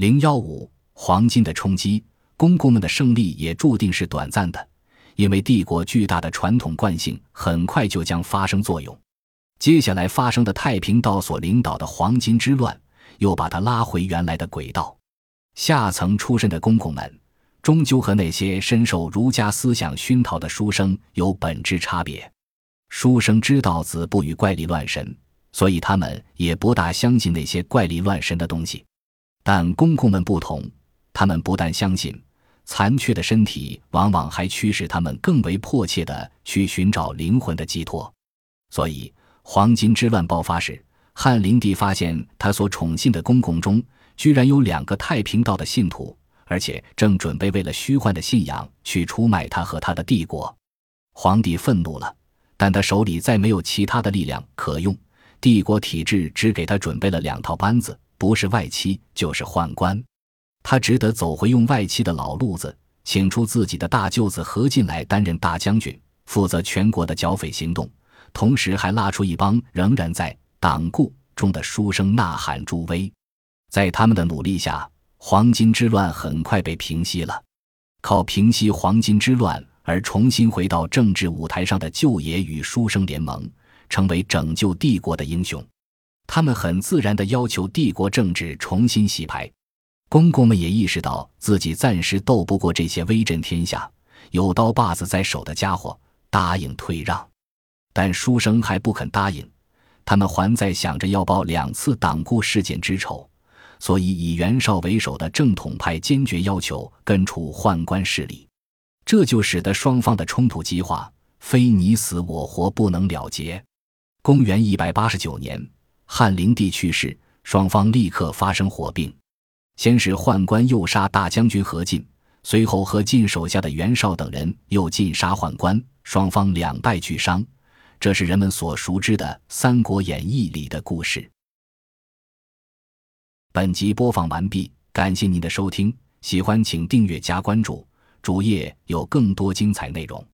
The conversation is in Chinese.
零幺五黄金的冲击，公公们的胜利也注定是短暂的，因为帝国巨大的传统惯性很快就将发生作用。接下来发生的太平道所领导的黄金之乱，又把他拉回原来的轨道。下层出身的公公们，终究和那些深受儒家思想熏陶的书生有本质差别。书生知道子不语怪力乱神，所以他们也不大相信那些怪力乱神的东西。但公公们不同，他们不但相信，残缺的身体往往还驱使他们更为迫切地去寻找灵魂的寄托。所以，黄金之乱爆发时，汉灵帝发现他所宠信的公公中，居然有两个太平道的信徒，而且正准备为了虚幻的信仰去出卖他和他的帝国。皇帝愤怒了，但他手里再没有其他的力量可用，帝国体制只给他准备了两套班子。不是外戚就是宦官，他只得走回用外戚的老路子，请出自己的大舅子何进来担任大将军，负责全国的剿匪行动，同时还拉出一帮仍然在党锢中的书生呐喊助威。在他们的努力下，黄巾之乱很快被平息了。靠平息黄巾之乱而重新回到政治舞台上的舅爷与书生联盟，成为拯救帝国的英雄。他们很自然地要求帝国政治重新洗牌，公公们也意识到自己暂时斗不过这些威震天下、有刀把子在手的家伙，答应退让。但书生还不肯答应，他们还在想着要报两次党锢事件之仇，所以以袁绍为首的正统派坚决要求根除宦官势力，这就使得双方的冲突激化，非你死我活不能了结。公元一百八十九年。汉灵帝去世，双方立刻发生火并。先是宦官诱杀大将军何进，随后何进手下的袁绍等人又尽杀宦官，双方两败俱伤。这是人们所熟知的《三国演义》里的故事。本集播放完毕，感谢您的收听，喜欢请订阅加关注，主页有更多精彩内容。